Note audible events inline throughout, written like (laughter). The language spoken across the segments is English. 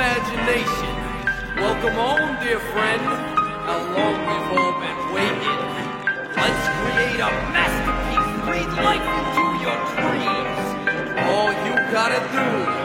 imagination. Welcome home, dear friend. How long we've all been waiting. Let's create a masterpiece. Breathe life into your dreams. All you gotta do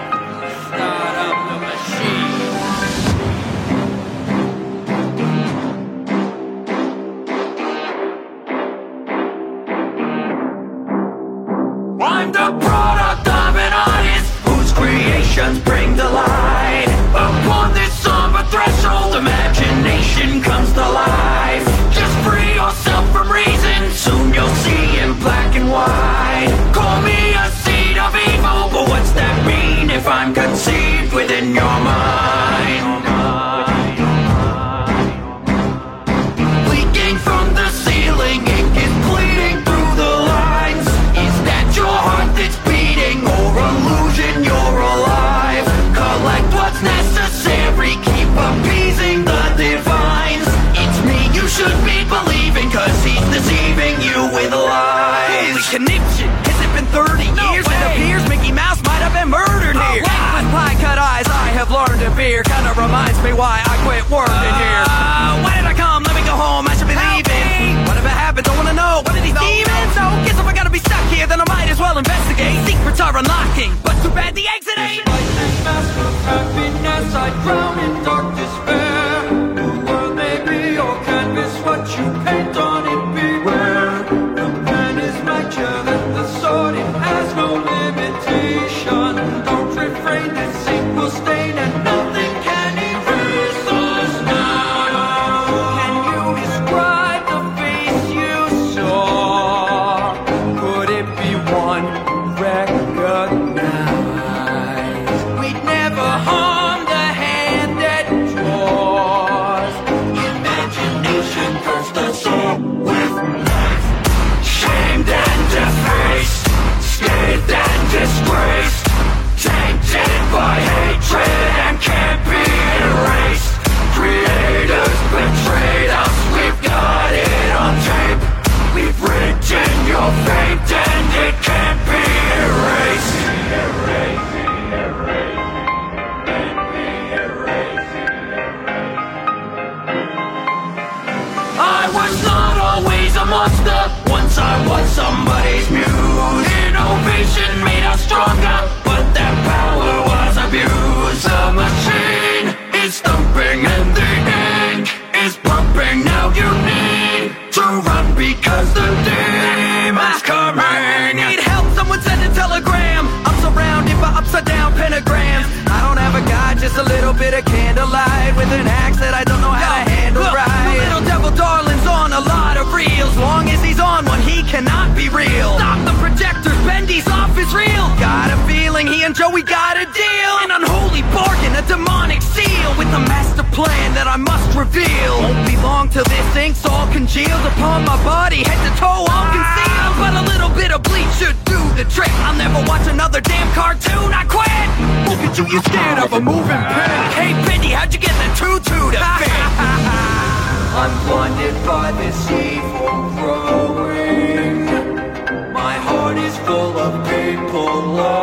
cold light.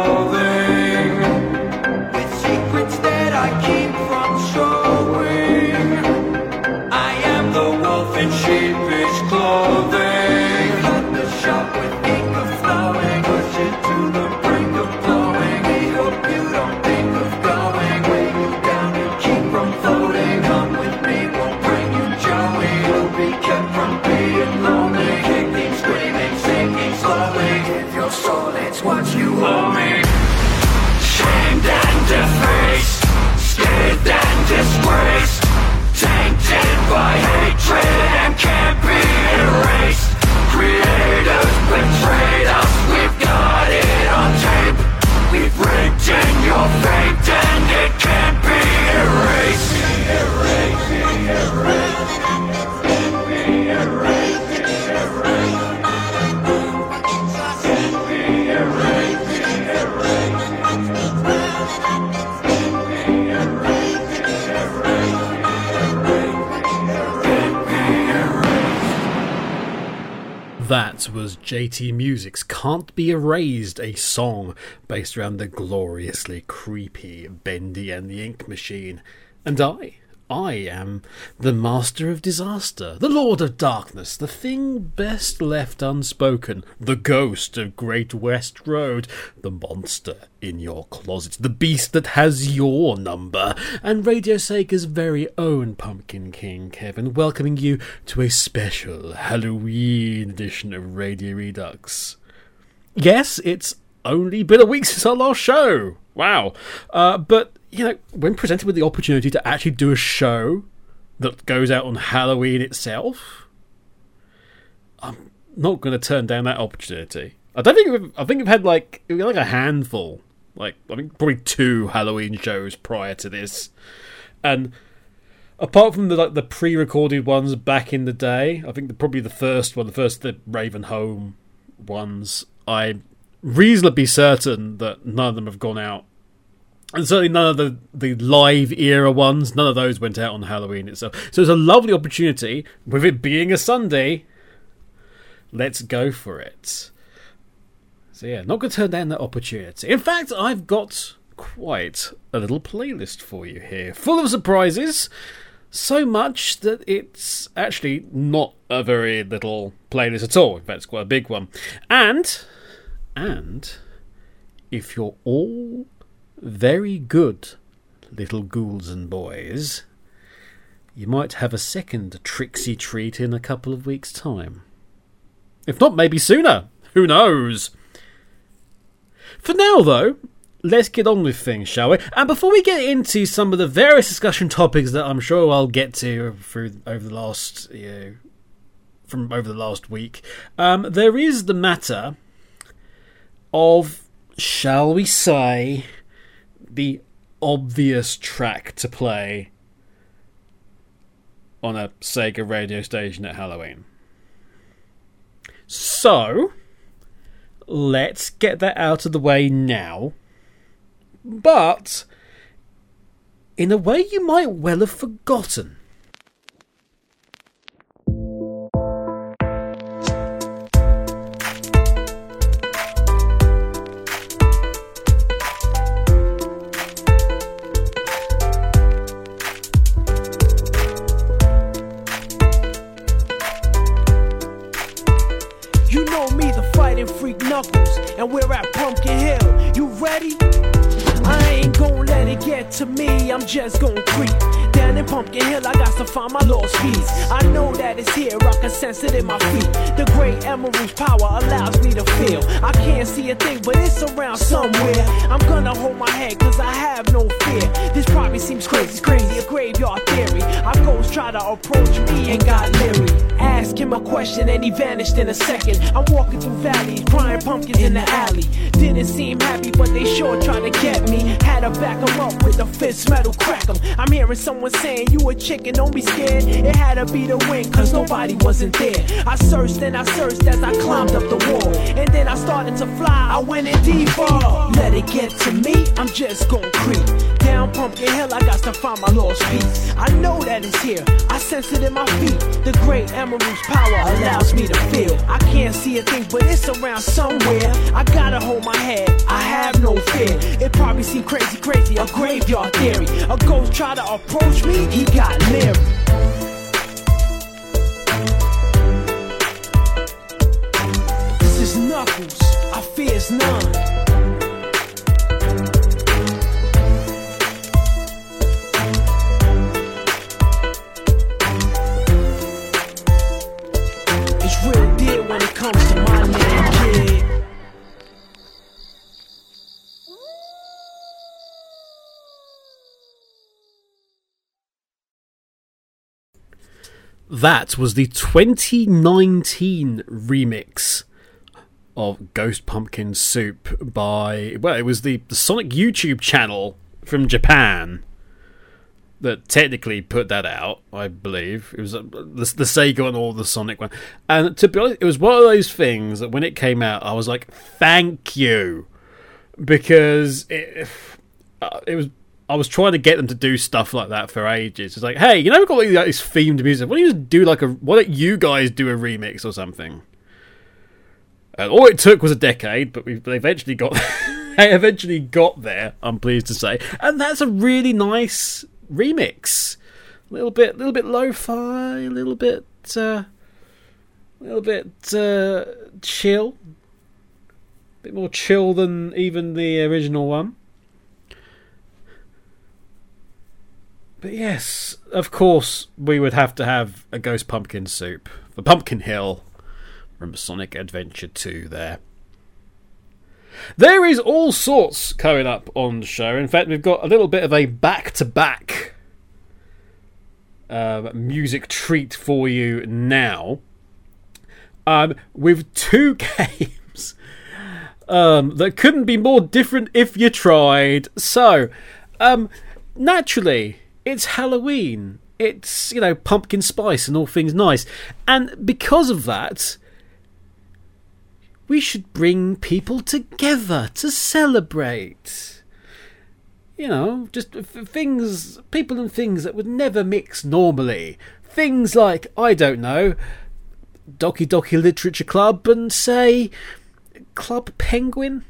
was JT Music's Can't Be Erased, a song based around the gloriously creepy Bendy and the Ink Machine. And I I am the Master of Disaster, the Lord of Darkness, the thing best left unspoken, the ghost of Great West Road, the monster in your closet, the beast that has your number, and Radio Sega's very own Pumpkin King Kevin, welcoming you to a special Halloween edition of Radio Redux. Yes, it's only been a week since our last show. Wow. Uh, but, you know, when presented with the opportunity to actually do a show that goes out on Halloween itself, I'm not going to turn down that opportunity. I don't think we've, I think we've had like like a handful, like I think probably two Halloween shows prior to this, and apart from the like the pre-recorded ones back in the day, I think the, probably the first one, the first the Raven Home ones, I'm reasonably certain that none of them have gone out. And certainly none of the, the live era ones, none of those went out on Halloween itself. So it's a lovely opportunity, with it being a Sunday, let's go for it. So yeah, not going to turn down that opportunity. In fact, I've got quite a little playlist for you here, full of surprises. So much that it's actually not a very little playlist at all. In fact, it's quite a big one. And, and, if you're all very good little ghouls and boys, you might have a second Trixie treat in a couple of weeks' time. If not, maybe sooner. Who knows? For now, though, let's get on with things, shall we? And before we get into some of the various discussion topics that I'm sure I'll get to through over the last, you know, from over the last week, um, there is the matter of, shall we say, the obvious track to play on a Sega radio station at Halloween. So, let's get that out of the way now. But, in a way you might well have forgotten. Just gon' creep. Down in Pumpkin Hill, I got to find my lost piece. I know that it's here, I can sense it in my feet. The great emerald's power allows me to feel. I can't see a thing, but it's around somewhere. I'm gonna hold my head, cause I have no fear. This probably seems crazy, crazy, a graveyard theory. Our ghosts try to approach me and got leery. Ask him a question and he vanished in a second. I'm walking through valleys, crying pumpkins in the alley. Didn't seem happy, but they sure tried to get me. Had to back 'em up with a fist metal crack 'em. I'm hearing someone saying, You a chicken, don't be scared. It had to be the wind, cause nobody wasn't there. I searched and I as I climbed up the wall. And then I started to fly, I went in deeper. Let it get to me, I'm just gonna creep. Down Pumpkin Hill, I got to find my lost piece. I know that it's here, I sense it in my feet. The great emerald's power allows me to feel. I can't see a thing, but it's around somewhere. I gotta hold my head, I have no fear. It probably seemed crazy, crazy, a graveyard theory. A ghost tried to approach me, he got leery. Knuckles, I fears none. It's. That was the 2019 remix of Ghost Pumpkin Soup by, well, it was the, the Sonic YouTube channel from Japan that technically put that out, I believe. It was uh, the, the Sega and all the Sonic one. And to be honest, it was one of those things that when it came out, I was like, thank you. Because it, uh, it was I was trying to get them to do stuff like that for ages. It's like, hey, you know, we've got like this themed music. Why don't you do like a? Why don't you guys do a remix or something? And all it took was a decade, but we they eventually got. (laughs) they eventually got there. I'm pleased to say, and that's a really nice remix. A little bit, little bit lo-fi, a little bit, uh, little bit uh, chill, a bit more chill than even the original one. But yes, of course, we would have to have a Ghost Pumpkin Soup for Pumpkin Hill from Sonic Adventure 2 there. There is all sorts coming up on the show. In fact, we've got a little bit of a back to back music treat for you now. Um, with two (laughs) games um, that couldn't be more different if you tried. So, um, naturally, it's Halloween. It's, you know, pumpkin spice and all things nice. And because of that, we should bring people together to celebrate. You know, just things, people and things that would never mix normally. Things like, I don't know, Doki Doki Literature Club and, say, Club Penguin.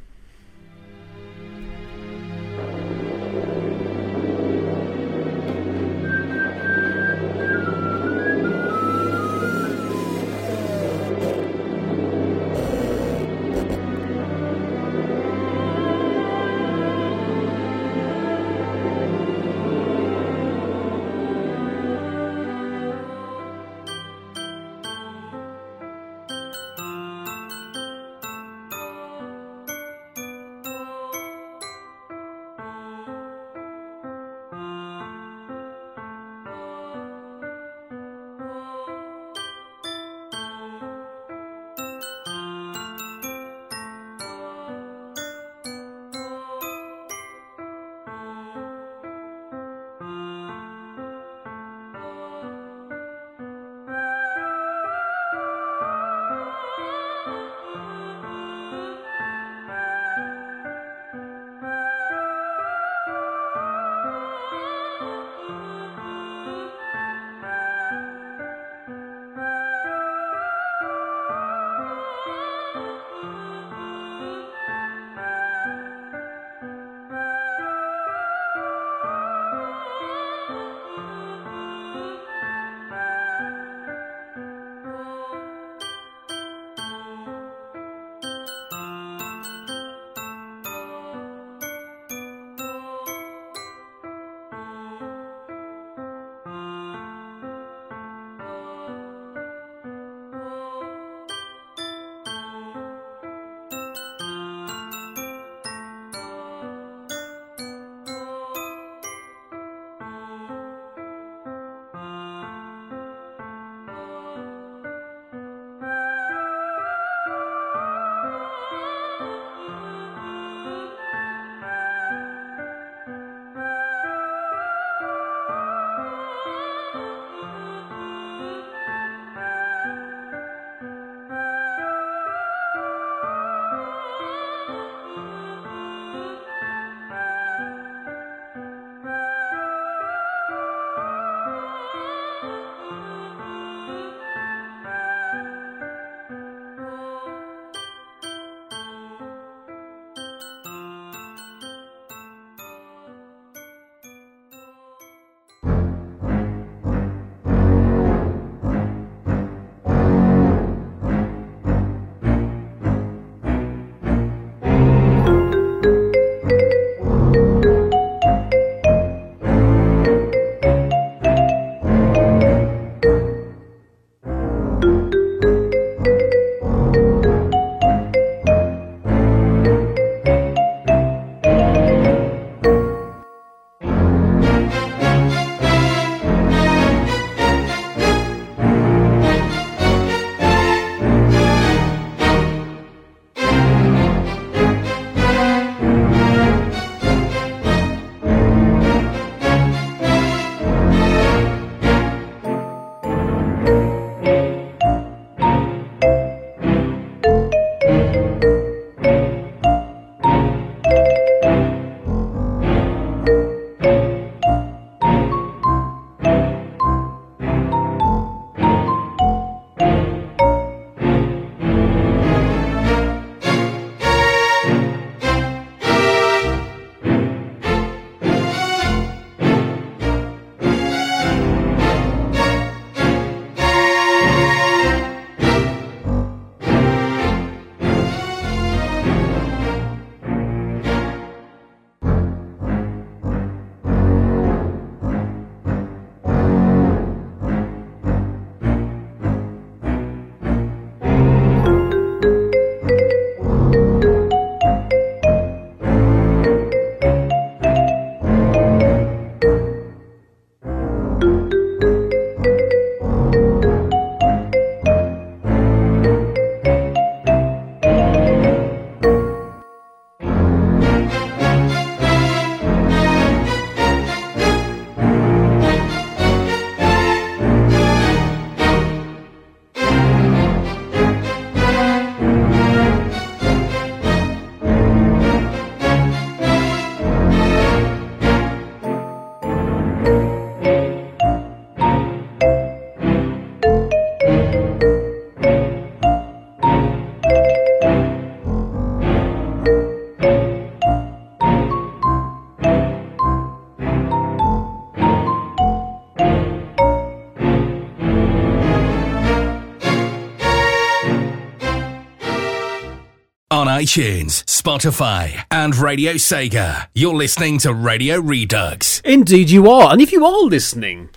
iTunes, Spotify, and Radio Sega. You're listening to Radio Redux. Indeed, you are. And if you are listening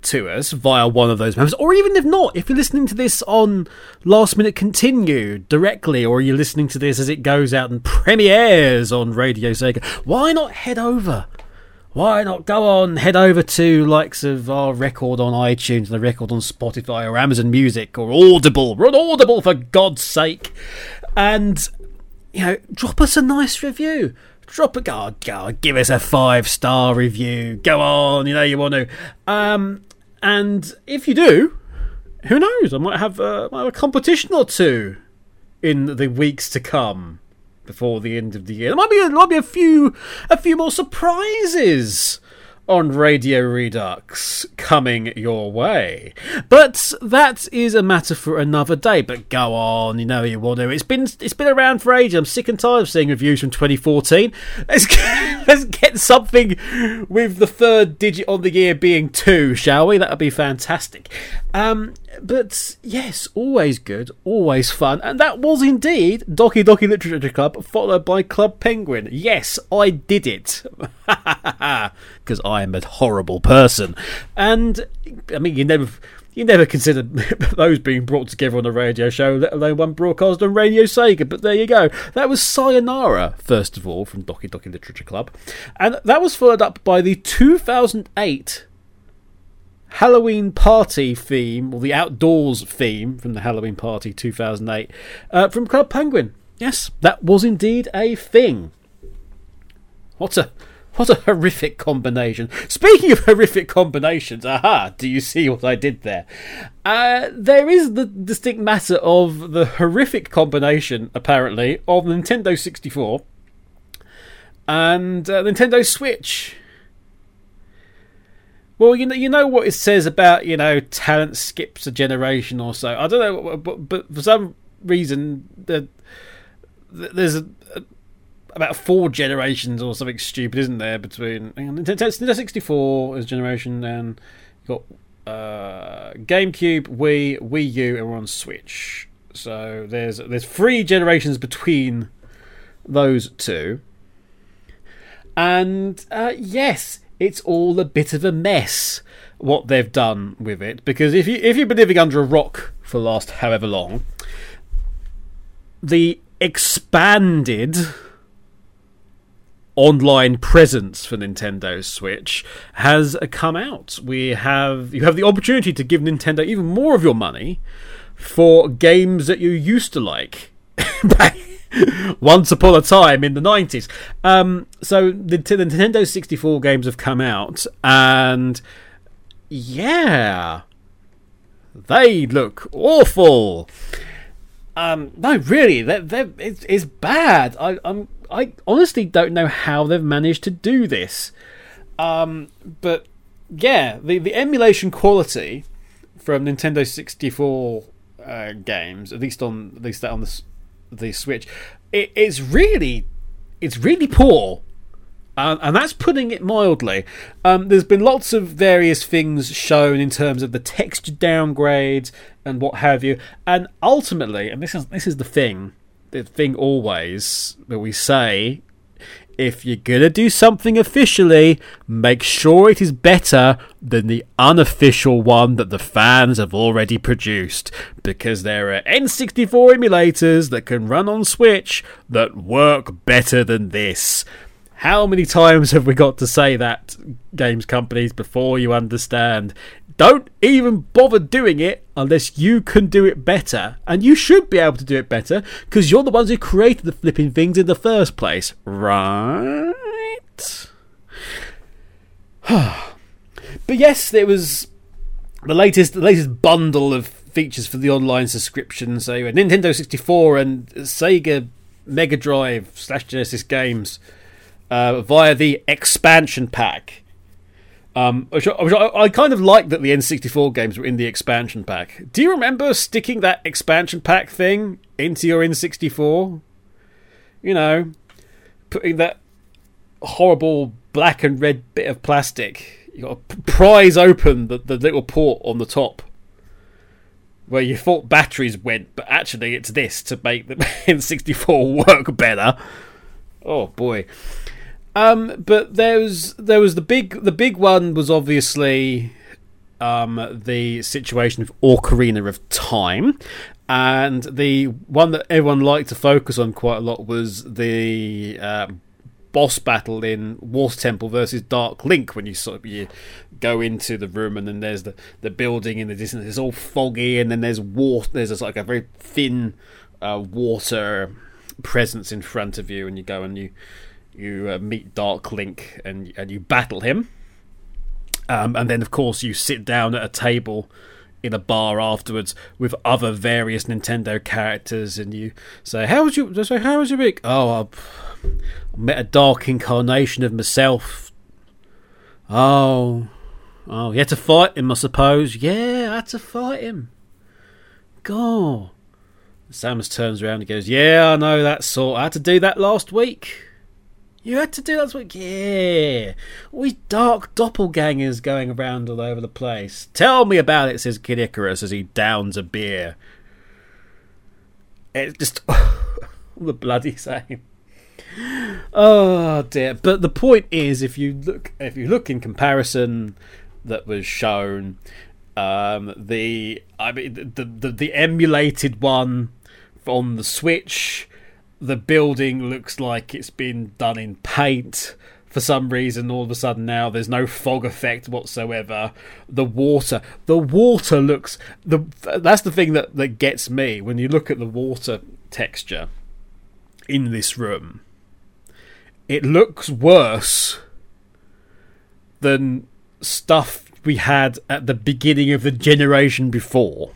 to us via one of those methods, or even if not, if you're listening to this on Last Minute Continue directly, or you're listening to this as it goes out and premieres on Radio Sega, why not head over? Why not go on, head over to likes of our record on iTunes, the record on Spotify or Amazon Music or Audible. Run Audible for God's sake, and you know, drop us a nice review. Drop a God, God, give us a five star review. Go on, you know you want to. Um, and if you do, who knows? I might have, uh, might have a competition or two in the weeks to come before the end of the year. There might be, there might be a few, a few more surprises on Radio Redux coming your way. But that is a matter for another day. But go on, you know you want to. It's been it's been around for ages. I'm sick and tired of seeing reviews from 2014. Let's get, (laughs) (laughs) let's get something with the third digit on the year being two, shall we? That would be fantastic. Um, but yes, always good, always fun, and that was indeed Doki Doki Literature Club, followed by Club Penguin. Yes, I did it (laughs) because I am a horrible person, and I mean you never. You never consider (laughs) those being brought together on a radio show, let alone one broadcast on Radio Sega. But there you go. That was Sayonara, first of all, from Doki Doki Literature Club. And that was followed up by the 2008 Halloween party theme, or the outdoors theme from the Halloween party 2008, uh, from Club Penguin. Yes, that was indeed a thing. What a what a horrific combination. Speaking of horrific combinations, aha, do you see what I did there? Uh, there is the distinct matter of the horrific combination, apparently, of Nintendo 64 and uh, Nintendo Switch. Well, you know, you know what it says about you know talent skips a generation or so. I don't know, but, but for some reason, the, there's a, a, about four generations or something stupid, isn't there? Between Nintendo 64 is generation, and you got uh, GameCube, Wii, Wii U, and we're on Switch. So there's there's three generations between those two, and uh, yes it's all a bit of a mess what they've done with it because if you if you've been living under a rock for the last however long the expanded online presence for Nintendo Switch has come out. We have you have the opportunity to give Nintendo even more of your money for games that you used to like. (laughs) once upon a time in the 90s. Um, so the, the Nintendo 64 games have come out, and yeah, they look awful. Um, no, really, they're, they're, it's, it's bad. I, I'm, I honestly don't know how they've managed to do this. Um, but yeah, the, the emulation quality from Nintendo 64 uh, games, at least on at least on the the Switch, it, it's really it's really poor. Uh, and that's putting it mildly. Um, there's been lots of various things shown in terms of the texture downgrades and what have you. And ultimately, and this is this is the thing, the thing always that we say if you're gonna do something officially, make sure it is better than the unofficial one that the fans have already produced. Because there are N64 emulators that can run on Switch that work better than this. How many times have we got to say that, games companies, before you understand? Don't even bother doing it unless you can do it better. And you should be able to do it better because you're the ones who created the flipping things in the first place. Right? (sighs) but yes, there was the latest the latest bundle of features for the online subscription. So uh, Nintendo 64 and Sega Mega Drive slash Genesis games uh, via the expansion pack. Um, which I, which I, I, kind of like that the N64 games were in the expansion pack. Do you remember sticking that expansion pack thing into your N64? You know, putting that horrible black and red bit of plastic. You got to prise open the, the little port on the top. where you thought batteries went, but actually it's this to make the (laughs) N64 work better. Oh boy. Um, but there was there was the big the big one was obviously um, the situation of Ocarina of Time, and the one that everyone liked to focus on quite a lot was the uh, boss battle in Water Temple versus Dark Link. When you sort of you go into the room and then there's the, the building in the distance, it's all foggy, and then there's water. There's like a very thin uh, water presence in front of you, and you go and you you uh, meet Dark Link and and you battle him. Um, and then, of course, you sit down at a table in a bar afterwards with other various Nintendo characters, and you say, "How was your say, How was your week?" Oh, I met a dark incarnation of myself. Oh, oh, you had to fight him, I suppose. Yeah, I had to fight him. God. Samus turns around and goes, "Yeah, I know that sort. I had to do that last week." You had to do that week? Yeah. All these dark doppelgangers going around all over the place. Tell me about it, says Kid Icarus as he downs a beer. It's just (laughs) the bloody same. Oh dear. But the point is if you look if you look in comparison that was shown um, the I mean the, the the emulated one on the Switch the building looks like it's been done in paint for some reason all of a sudden now there's no fog effect whatsoever. The water the water looks the that's the thing that that gets me when you look at the water texture in this room. It looks worse than stuff we had at the beginning of the generation before.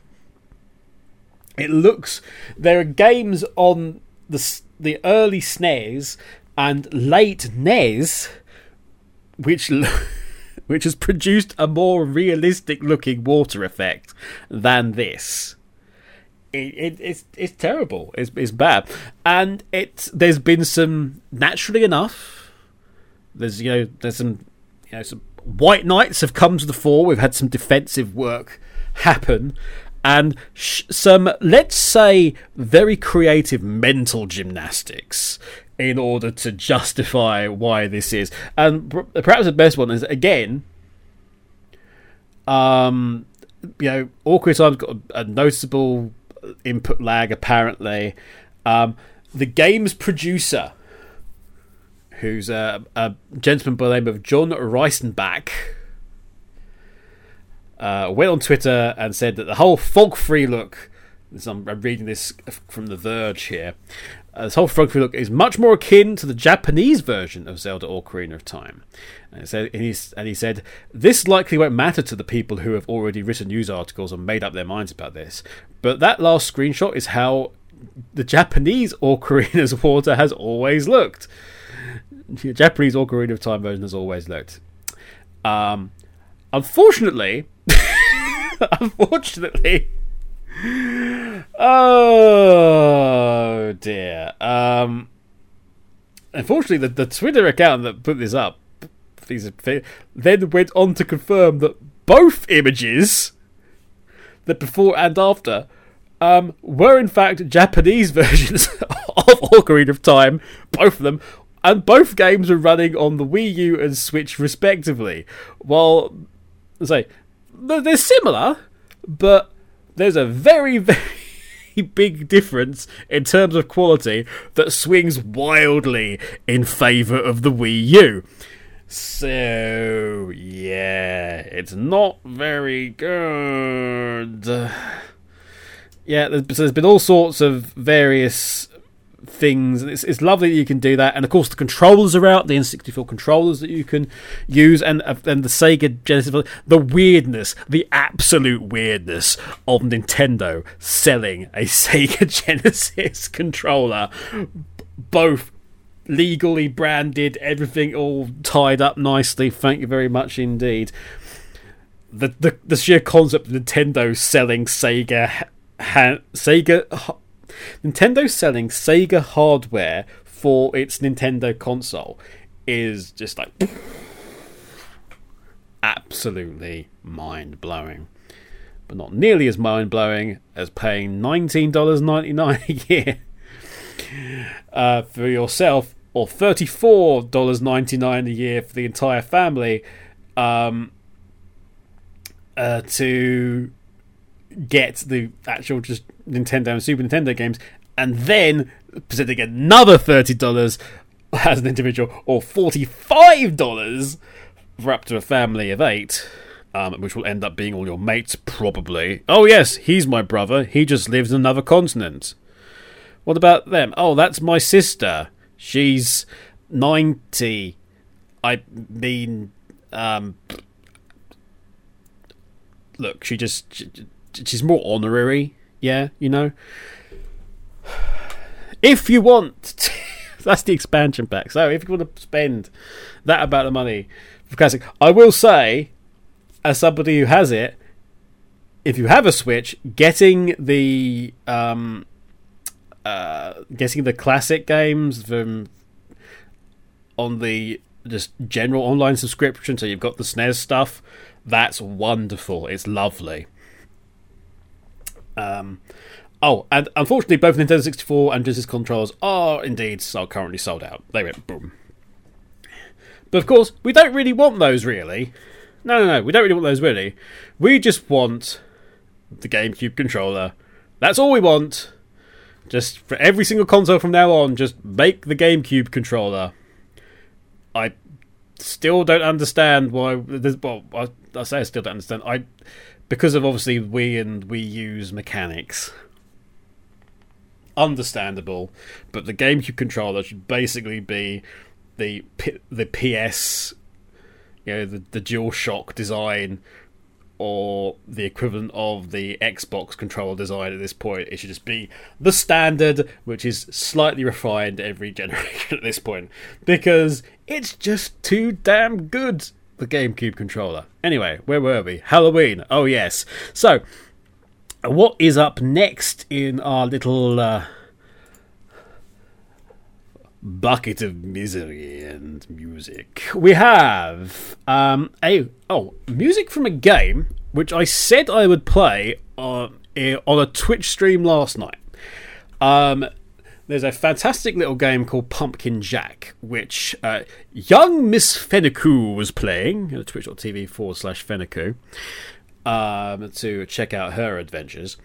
It looks there are games on the the early SNES and late NES, which (laughs) which has produced a more realistic looking water effect than this. It, it, it's it's terrible. It's it's bad, and it's there's been some naturally enough. There's you know there's some you know some white knights have come to the fore. We've had some defensive work happen, and sh- some, let's say, very creative mental gymnastics in order to justify why this is. And perhaps the best one is, again, um, you know, Awkward Time's got a, a noticeable input lag, apparently. Um, the game's producer, who's a, a gentleman by the name of John Reisenbach, uh, went on Twitter and said that the whole fog free look. I'm reading this from The Verge here. Uh, this whole fog free look is much more akin to the Japanese version of Zelda Ocarina of Time. And, said, and, and he said, This likely won't matter to the people who have already written news articles and made up their minds about this. But that last screenshot is how the Japanese Ocarina's (laughs) Water has always looked. The Japanese Ocarina of Time version has always looked. Um, unfortunately, (laughs) Unfortunately. Oh dear. Um unfortunately the, the Twitter account that put this up then went on to confirm that both images the before and after um, were in fact Japanese (laughs) versions of Ocarina of Time, both of them, and both games were running on the Wii U and Switch respectively. While, say, they're similar, but there's a very, (laughs) very big difference in terms of quality that swings wildly in favour of the Wii U. So, yeah, it's not very good. Yeah, there's been all sorts of various things. It's, it's lovely that you can do that, and of course the controllers are out, the N64 controllers that you can use, and uh, and the Sega Genesis. The weirdness, the absolute weirdness of Nintendo selling a (laughs) Sega Genesis controller, both legally branded, everything all tied up nicely. Thank you very much indeed. The the, the sheer concept of Nintendo selling Sega ha- Sega Nintendo selling Sega hardware for its Nintendo console is just like absolutely mind blowing. but not nearly as mind blowing as paying $19.99 (laughs) a year uh, for yourself or $34.99 a year for the entire family um, uh, to get the actual just Nintendo and Super Nintendo games, and then presenting another thirty dollars as an individual, or forty five dollars for up to a family of eight. Um, which will end up being all your mates, probably. Oh, yes, he's my brother. He just lives in another continent. What about them? Oh, that's my sister. She's 90. I mean, um, look, she just she, she's more honorary. Yeah, you know. If you want, (laughs) that's the expansion pack. So if you want to spend that amount of money for classic, I will say, as somebody who has it, if you have a Switch, getting the um, uh, getting the classic games from on the just general online subscription, so you've got the SNES stuff. That's wonderful. It's lovely. Um, oh, and unfortunately, both Nintendo 64 and Genesis controllers are indeed so currently sold out. They went boom. But of course, we don't really want those, really. No, no, no, we don't really want those, really. We just want the GameCube controller. That's all we want. Just for every single console from now on, just make the GameCube controller. I still don't understand why. Well, I, I say I still don't understand. I because of obviously Wii and Wii U's mechanics. Understandable, but the GameCube controller should basically be the the PS, you know, the the DualShock design, or the equivalent of the Xbox controller design at this point. It should just be the standard, which is slightly refined every (laughs) generation at this point, because it's just too damn good the GameCube controller. Anyway, where were we? Halloween. Oh, yes. So, what is up next in our little uh, bucket of misery and music? We have um, a oh music from a game which I said I would play on, on a Twitch stream last night. Um, there's a fantastic little game called Pumpkin Jack, which uh, young Miss Fennecu was playing at twitch.tv forward slash Fennecu um, to check out her adventures.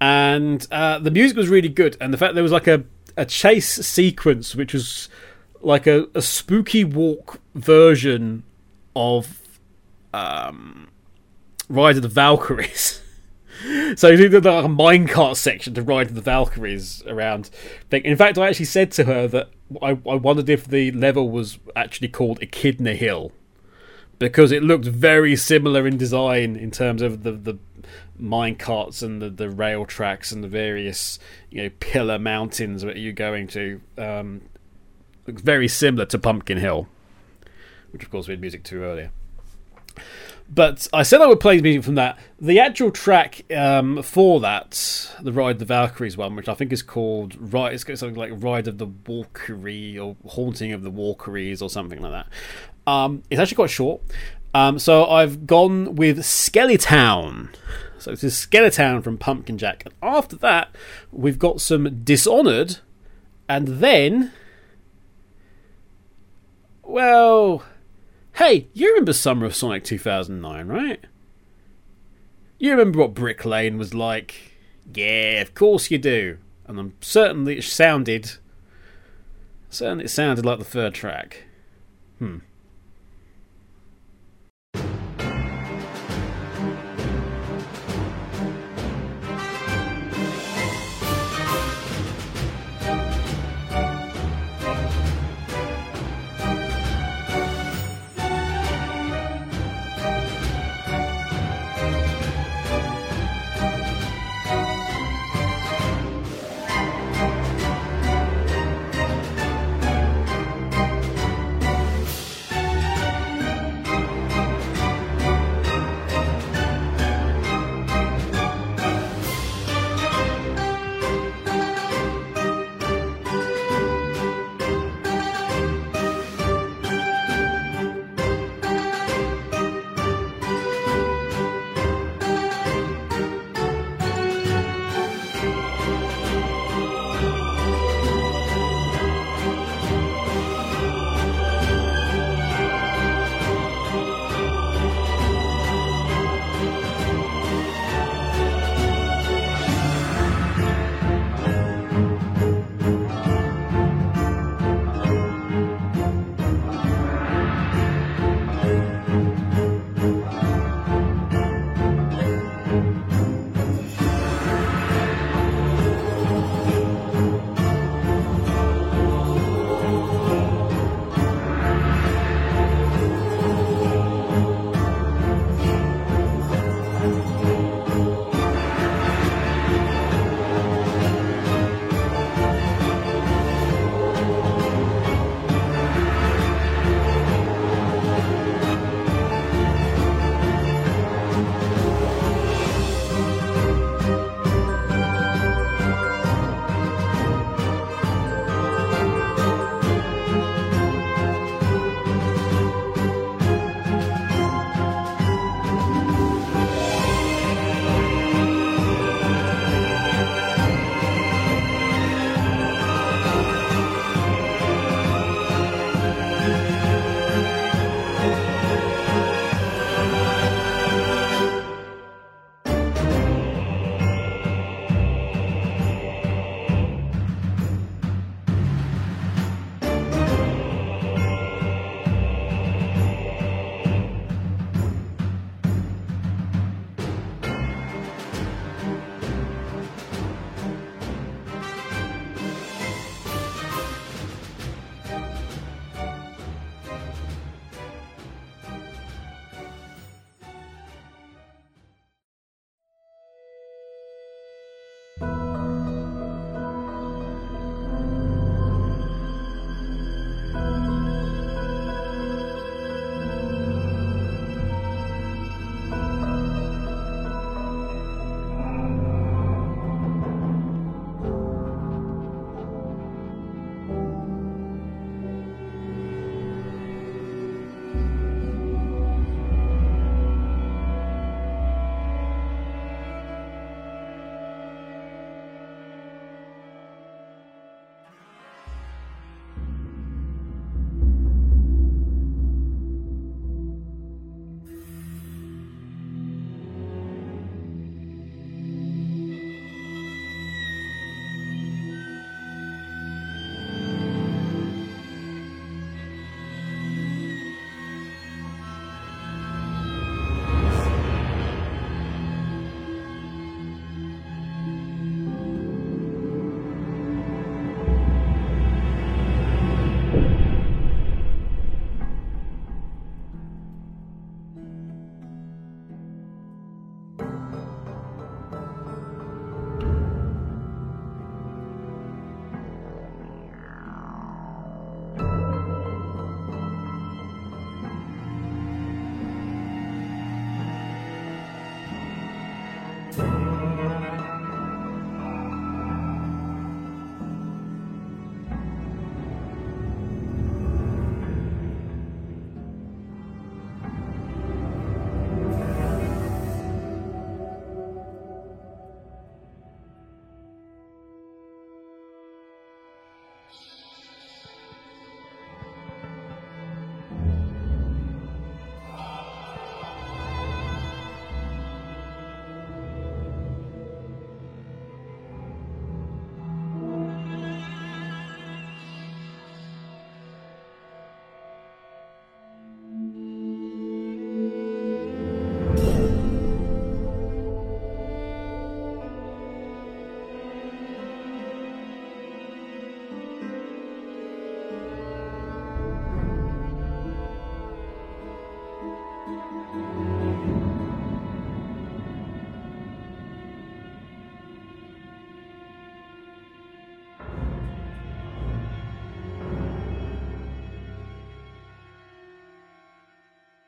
And uh, the music was really good, and the fact there was like a, a chase sequence which was like a, a spooky walk version of um, Ride of the Valkyries. (laughs) so you did like a minecart section to ride the Valkyries around. In fact, I actually said to her that I, I wondered if the level was actually called Echidna Hill because it looked very similar in design in terms of the the mine carts and the, the rail tracks and the various you know pillar mountains that you're going to. Um, looks very similar to Pumpkin Hill, which of course we had music to earlier. But I said I would play music from that. The actual track um, for that, the Ride the Valkyries one, which I think is called Ride, it's something like Ride of the Valkyrie or Haunting of the Valkyries or something like that. Um, it's actually quite short. Um, so I've gone with Skeletown. So this is Skeletown from Pumpkin Jack. And after that, we've got some Dishonored. And then. Well. Hey, you remember Summer of Sonic 2009, right? You remember what Brick Lane was like? Yeah, of course you do. And I'm certain it sounded. Certainly it sounded like the third track. Hmm.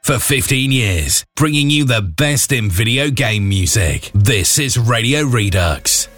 For 15 years, bringing you the best in video game music. This is Radio Redux.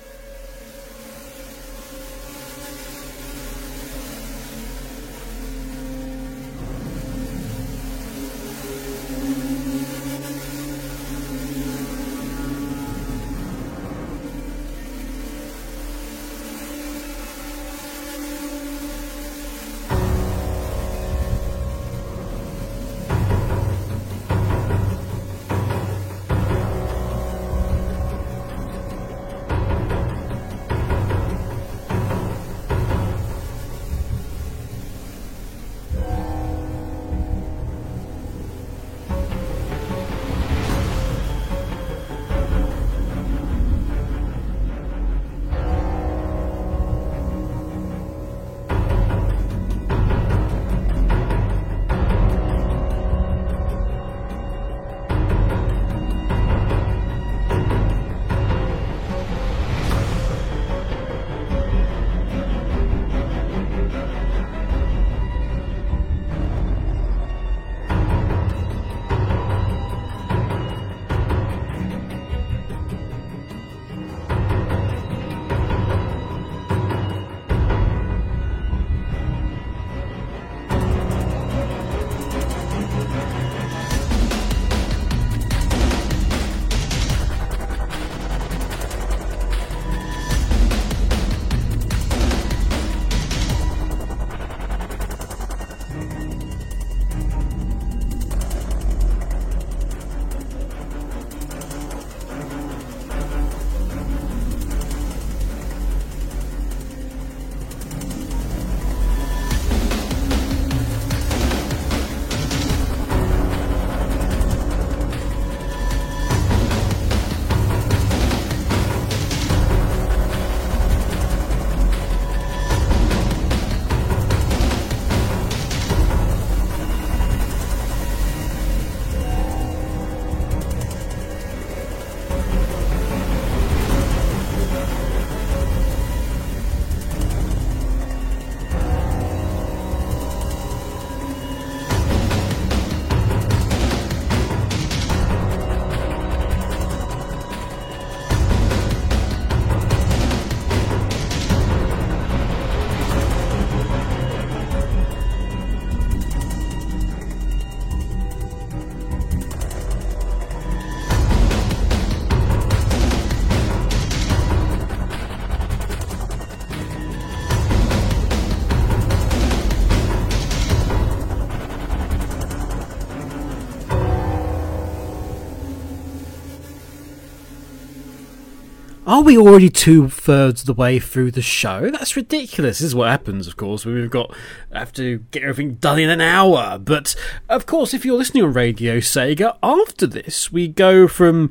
Are we already two thirds of the way through the show? That's ridiculous. This is what happens, of course. We've got have to get everything done in an hour. But of course, if you're listening on Radio Sega, after this we go from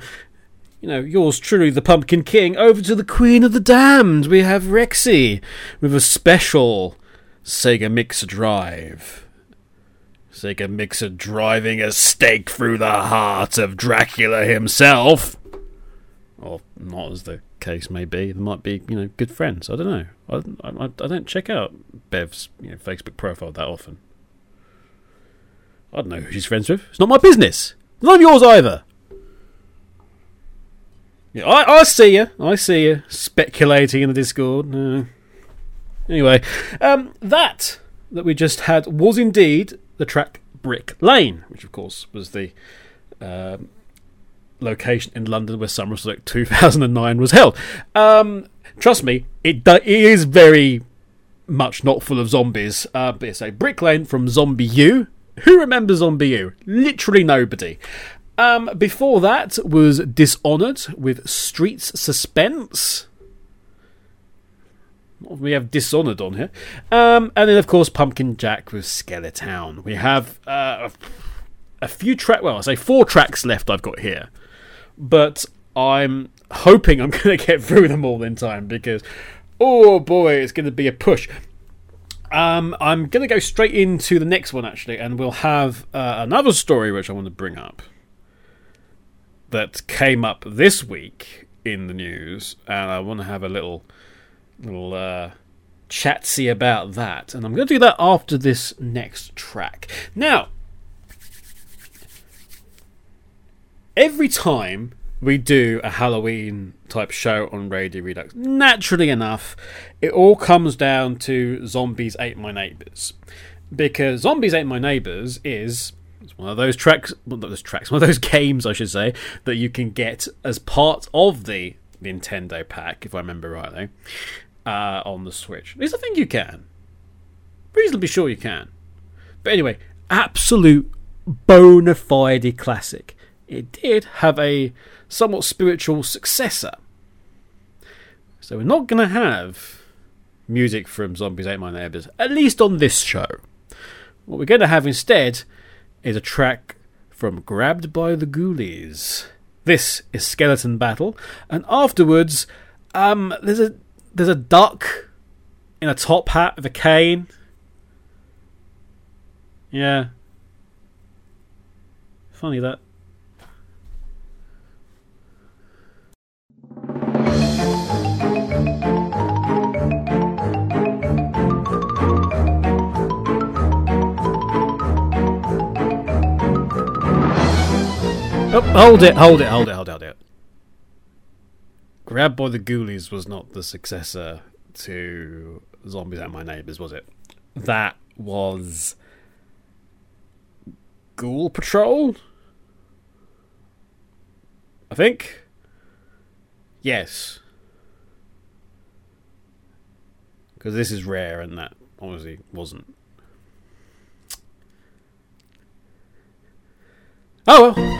you know, yours truly, the Pumpkin King, over to the Queen of the Damned. We have Rexy with a special Sega Mixer Drive. Sega Mixer driving a stake through the heart of Dracula himself. Or not, as the case may be. They might be, you know, good friends. I don't know. I, I, I don't check out Bev's you know, Facebook profile that often. I don't know who she's friends with. It's not my business. None of yours either. Yeah, I, I see you. I see you speculating in the Discord. Uh, anyway, um, that that we just had was indeed the track Brick Lane, which of course was the um, location in London where Summer of Sonic 2009 was held. Um, trust me, it, do- it is very much not full of zombies. Uh, but it's a Brick Lane from ZombiU. Who remembers ZombiU? Literally nobody. Um, before that was Dishonored with Streets Suspense. We have Dishonored on here. Um, and then, of course, Pumpkin Jack with Skeletown. We have uh, a few track. Well, I say four tracks left. I've got here, but I'm hoping I'm (laughs) going to get through them all in time because, oh boy, it's going to be a push. Um, I'm going to go straight into the next one actually, and we'll have uh, another story which I want to bring up that came up this week in the news, and I want to have a little little uh, chatsy about that, and I'm going to do that after this next track. Now, every time we do a Halloween type show on Radio Redux, naturally enough, it all comes down to Zombies Ate My Neighbours. Because Zombies Ate My Neighbours is one of those tracks, well, not those tracks, (laughs) one of those games, I should say, that you can get as part of the Nintendo pack, if I remember rightly, uh, on the Switch. At least I think you can. Reasonably sure you can. But anyway, absolute bona fide classic. It did have a somewhat spiritual successor. So we're not going to have music from Zombies Ate My Neighbours, at least on this show. What we're going to have instead is a track from Grabbed by the Ghoulies. This is Skeleton Battle, and afterwards, um, there's a there's a duck in a top hat with a cane. Yeah. Funny that. Oh, hold it, hold it, hold it, hold it, hold it. Grabbed by the Ghoulies was not the successor to Zombies Ate My Neighbours, was it? That was Ghoul Patrol? I think? Yes. Because this is Rare and that obviously wasn't. Oh well.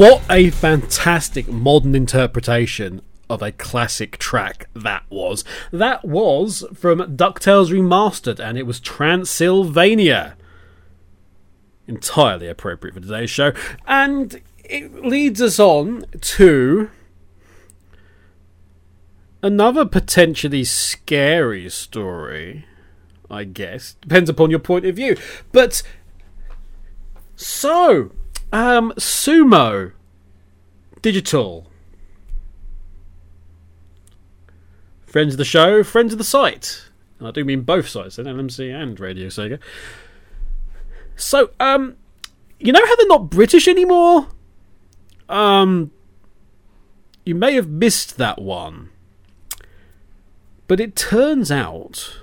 What a fantastic modern interpretation of a classic track that was. That was from DuckTales Remastered, and it was Transylvania. Entirely appropriate for today's show. And it leads us on to another potentially scary story, I guess. Depends upon your point of view. But so, um, Sumo Digital. Friends of the show, friends of the site. And I do mean both sites, then LMC and Radio Sega. So, um, you know how they're not British anymore? Um, you may have missed that one. But it turns out,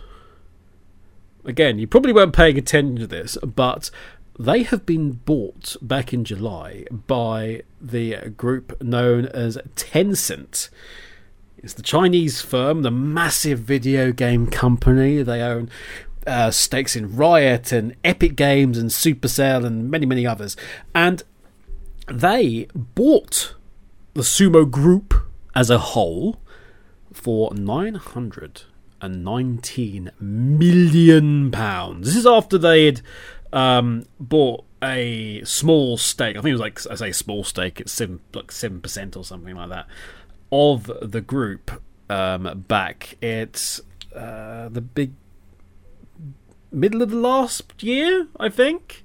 again, you probably weren't paying attention to this, but they have been bought back in July by the group known as Tencent. It's the Chinese firm, the massive video game company. They own uh, stakes in Riot and Epic Games and Supercell and many, many others. And they bought the Sumo Group as a whole for 919 million pounds. This is after they had um, bought a small stake. I think it was like I say small stake. It's seven like seven percent or something like that of the group um, back at uh, the big middle of the last year, I think.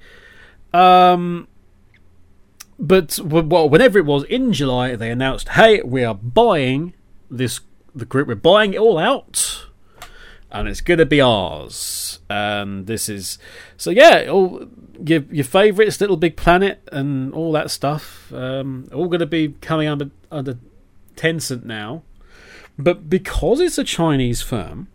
Um, but well, whenever it was in July, they announced, "Hey, we are buying this the group. We're buying it all out, and it's to be ours." And this is so yeah, all your your favourites, Little Big Planet, and all that stuff, um, all to be coming under under Tencent now. But because it's a Chinese firm,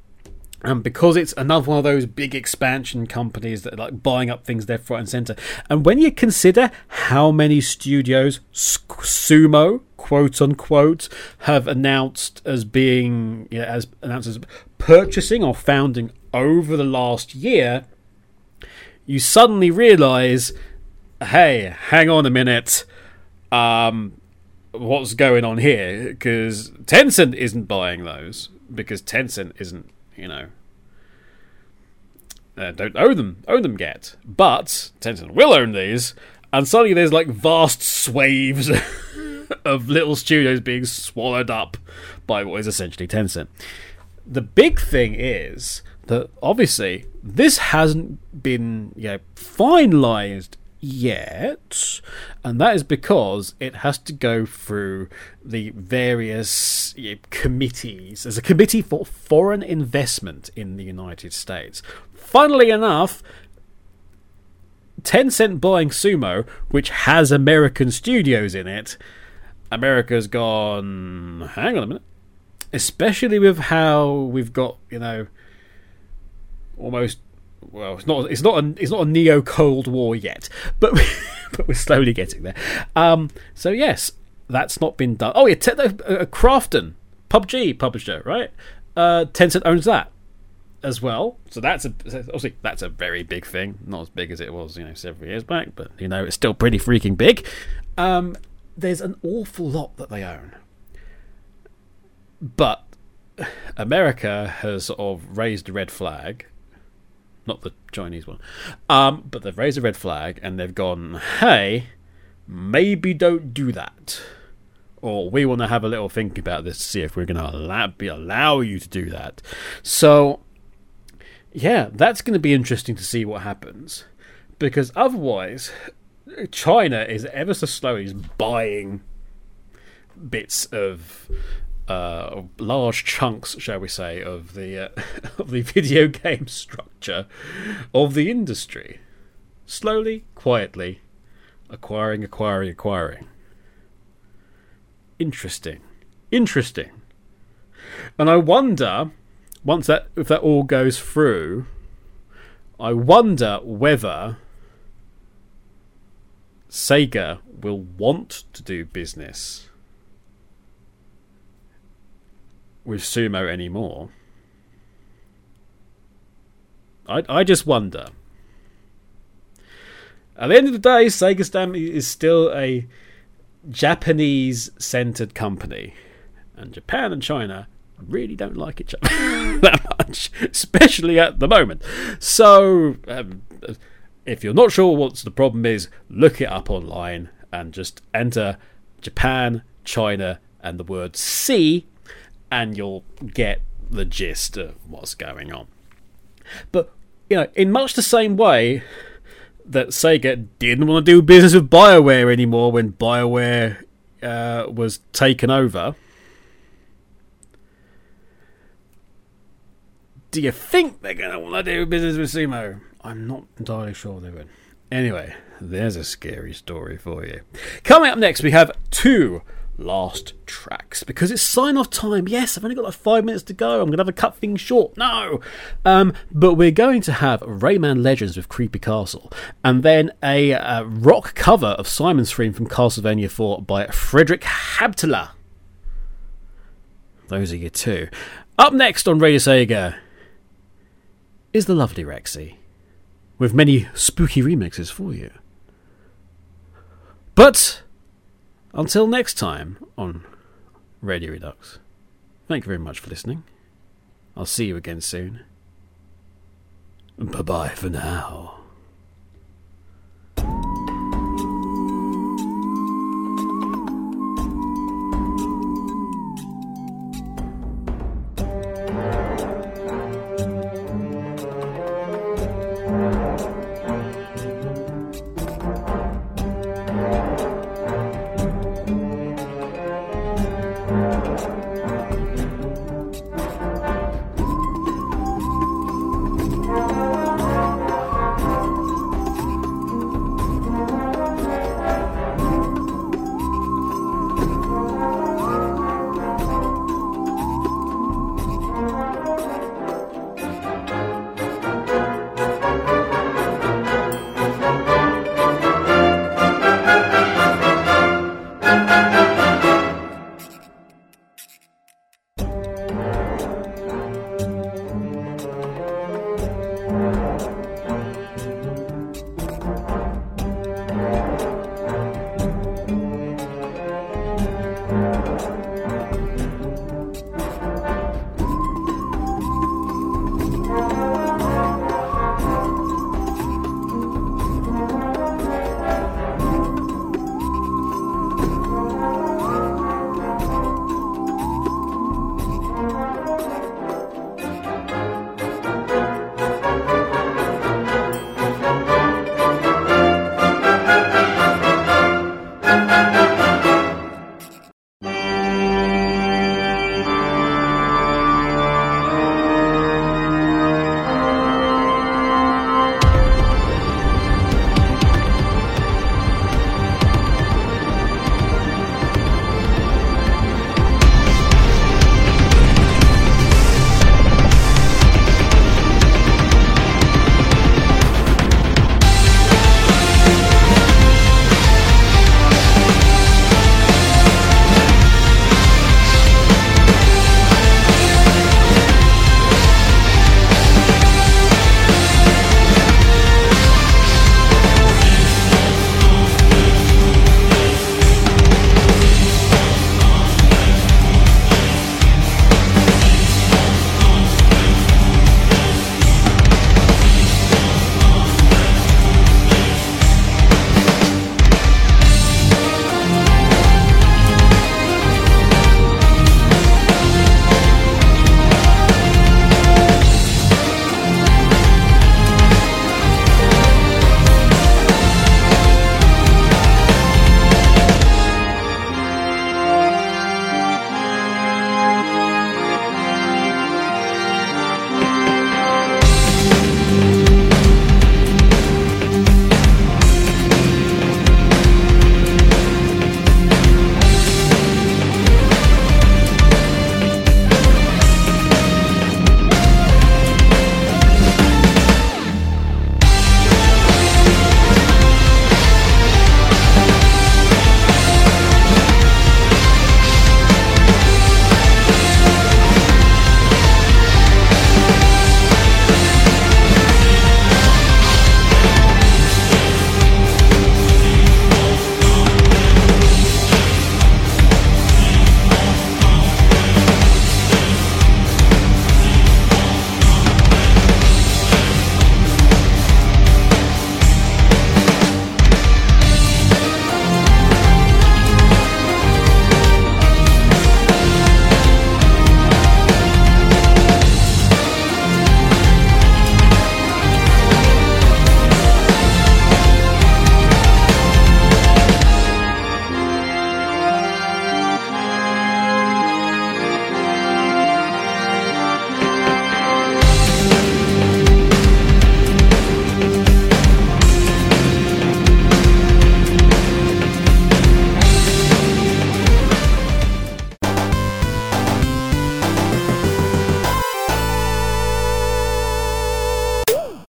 and because it's another one of those big expansion companies that are like buying up things left, right, and center, and when you consider how many studios Sumo, quote unquote, have announced as being, you know, as announced as purchasing or founding over the last year, you suddenly realize, hey, hang on a minute, um, what's going on here? Because Tencent isn't buying those because Tencent isn't you know, uh, don't own them, own them yet. But Tencent will own these, and suddenly there's like vast swathes (laughs) (laughs) of little studios being swallowed up by what is essentially Tencent. The big thing is that obviously this hasn't been you know, finalized yet, and that is because it has to go through the various you know, committees. There's a committee for foreign investment in the United States. Funnily enough, Tencent buying Sumo, which has American studios in it, America's gone. Hang on a minute. Especially with how we've got, you know, almost well, it's not it's not a it's not a neo Cold War yet, but (laughs) but we're slowly getting there. Um, so yes, that's not been done. Oh yeah, Te- uh, Krafton, PUBG publisher, right? Uh, Tencent owns that as well. So that's a obviously that's a very big thing. Not as big as it was, you know, several years back, but you know, it's still pretty freaking big. Um, there's an awful lot that they own, but America has sort of raised a red flag not the Chinese one. Um, but they've raised a red flag and they've gone, hey, maybe don't do that. Or we want to have a little think about this to see if we're going to allow, be, allow you to do that. So, yeah, that's going to be interesting to see what happens. Because otherwise, China is ever so slowly buying bits of uh, large chunks, shall we say, of the uh, (laughs) of the video game structure of the industry, slowly, quietly, acquiring, acquiring, acquiring. Interesting, interesting. And I wonder, once that if that all goes through, I wonder whether Sega will want to do business with sumo anymore. I I just wonder. At the end of the day, Sega Sammy is still a Japanese centered company, and Japan and China really don't like each other (laughs) that much, especially at the moment. So, um, if you're not sure what the problem is, look it up online and just enter Japan, China, and the word C, and you'll get the gist of what's going on. But, you know, in much the same way that Sega didn't want to do business with BioWare anymore when BioWare uh, was taken over. Do you think they're going to want to do business with Sumo? I'm not entirely sure they would. Anyway, there's a scary story for you. Coming up next, we have two last tracks because it's sign off time. Yes, I've only got like five minutes to go. I'm going to have to cut things short. No! Um, but we're going to have Rayman Legends with Creepy Castle and then a uh, rock cover of Simon's theme from Castlevania 4 by Friedrich Habetler. Those are your two. Up next on Radio Sega is the lovely Rexy with many spooky remixes for you. But until next time on Radio Redux, thank you very much for listening. I'll see you again soon. Bye bye for now.